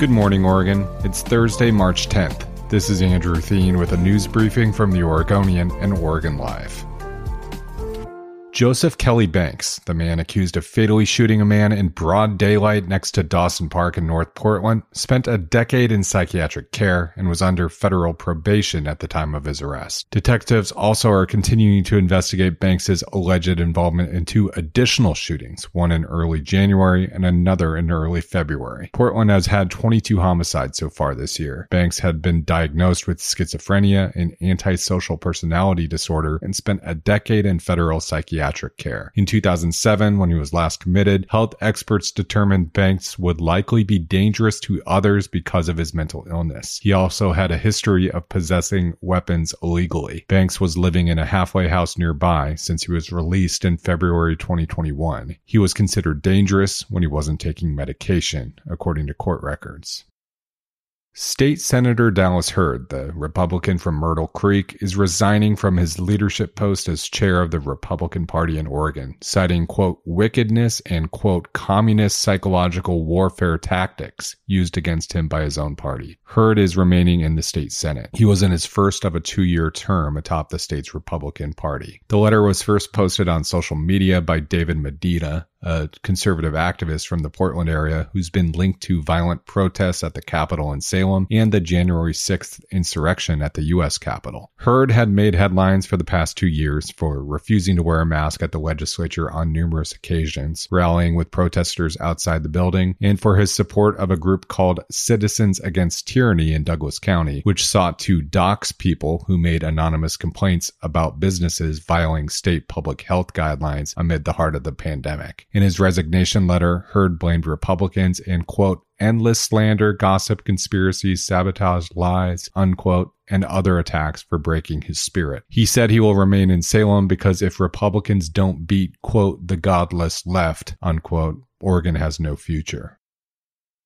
Good morning, Oregon. It's Thursday, March 10th. This is Andrew Theen with a news briefing from the Oregonian and Oregon Live. Joseph Kelly Banks, the man accused of fatally shooting a man in broad daylight next to Dawson Park in North Portland, spent a decade in psychiatric care and was under federal probation at the time of his arrest. Detectives also are continuing to investigate Banks's alleged involvement in two additional shootings, one in early January and another in early February. Portland has had 22 homicides so far this year. Banks had been diagnosed with schizophrenia and antisocial personality disorder and spent a decade in federal psychiatric care. In 2007, when he was last committed, health experts determined Banks would likely be dangerous to others because of his mental illness. He also had a history of possessing weapons illegally. Banks was living in a halfway house nearby since he was released in February 2021. He was considered dangerous when he wasn't taking medication, according to court records. State Senator Dallas Heard, the Republican from Myrtle Creek, is resigning from his leadership post as chair of the Republican Party in Oregon, citing, quote, wickedness and, quote, communist psychological warfare tactics used against him by his own party. Heard is remaining in the state Senate. He was in his first of a two year term atop the state's Republican Party. The letter was first posted on social media by David Medina, a conservative activist from the Portland area who's been linked to violent protests at the Capitol in Salem and the January 6th insurrection at the U.S. Capitol. Heard had made headlines for the past two years for refusing to wear a mask at the legislature on numerous occasions, rallying with protesters outside the building, and for his support of a group called Citizens Against Tyranny in Douglas County, which sought to dox people who made anonymous complaints about businesses violating state public health guidelines amid the heart of the pandemic. In his resignation letter, Heard blamed Republicans and, quote, endless slander, gossip, conspiracies, sabotage, lies, unquote, and other attacks for breaking his spirit. He said he will remain in Salem because if Republicans don't beat, quote, the godless left, unquote, Oregon has no future.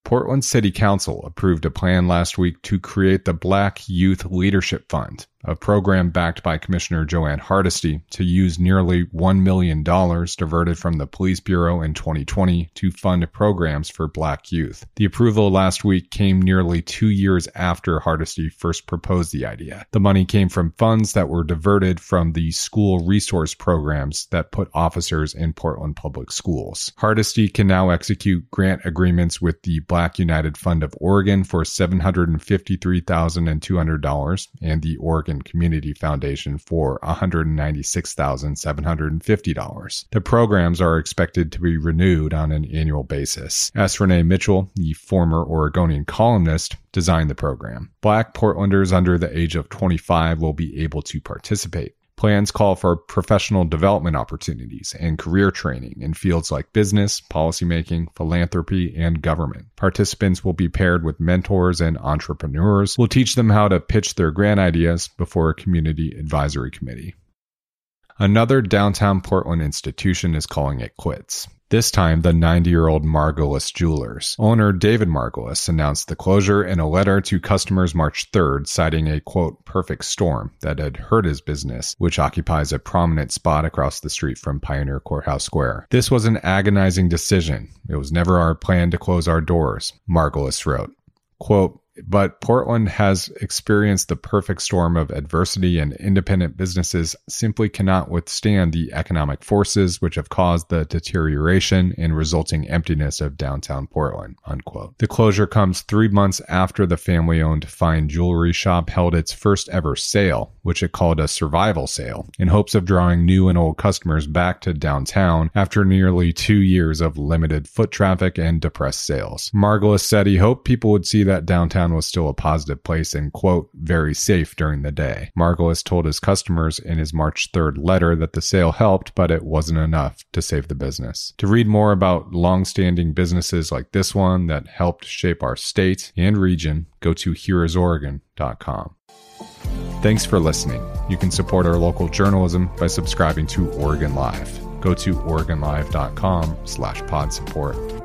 Portland City Council approved a plan last week to create the Black Youth Leadership Fund a program backed by Commissioner Jo Ann Hardesty to use nearly $1 million diverted from the Police Bureau in 2020 to fund programs for black youth. The approval last week came nearly two years after Hardesty first proposed the idea. The money came from funds that were diverted from the school resource programs that put officers in Portland public schools. Hardesty can now execute grant agreements with the Black United Fund of Oregon for $753,200 and the Oregon Community Foundation for $196,750. The programs are expected to be renewed on an annual basis. S. Renee Mitchell, the former Oregonian columnist, designed the program. Black Portlanders under the age of 25 will be able to participate. Plans call for professional development opportunities and career training in fields like business, policymaking, philanthropy, and government. Participants will be paired with mentors and entrepreneurs will teach them how to pitch their grant ideas before a community advisory committee. Another downtown Portland institution is calling it quits. This time, the 90 year old Margolis Jewelers. Owner David Margolis announced the closure in a letter to customers March 3rd, citing a quote, perfect storm that had hurt his business, which occupies a prominent spot across the street from Pioneer Courthouse Square. This was an agonizing decision. It was never our plan to close our doors, Margolis wrote. Quote, but Portland has experienced the perfect storm of adversity, and independent businesses simply cannot withstand the economic forces which have caused the deterioration and resulting emptiness of downtown Portland. Unquote. The closure comes three months after the family owned fine jewelry shop held its first ever sale, which it called a survival sale, in hopes of drawing new and old customers back to downtown after nearly two years of limited foot traffic and depressed sales. Margolis said he hoped people would see that downtown was still a positive place and, quote, very safe during the day. Margolis told his customers in his March 3rd letter that the sale helped, but it wasn't enough to save the business. To read more about long-standing businesses like this one that helped shape our state and region, go to hereisoregon.com. Thanks for listening. You can support our local journalism by subscribing to Oregon Live. Go to oregonlive.com slash pod support.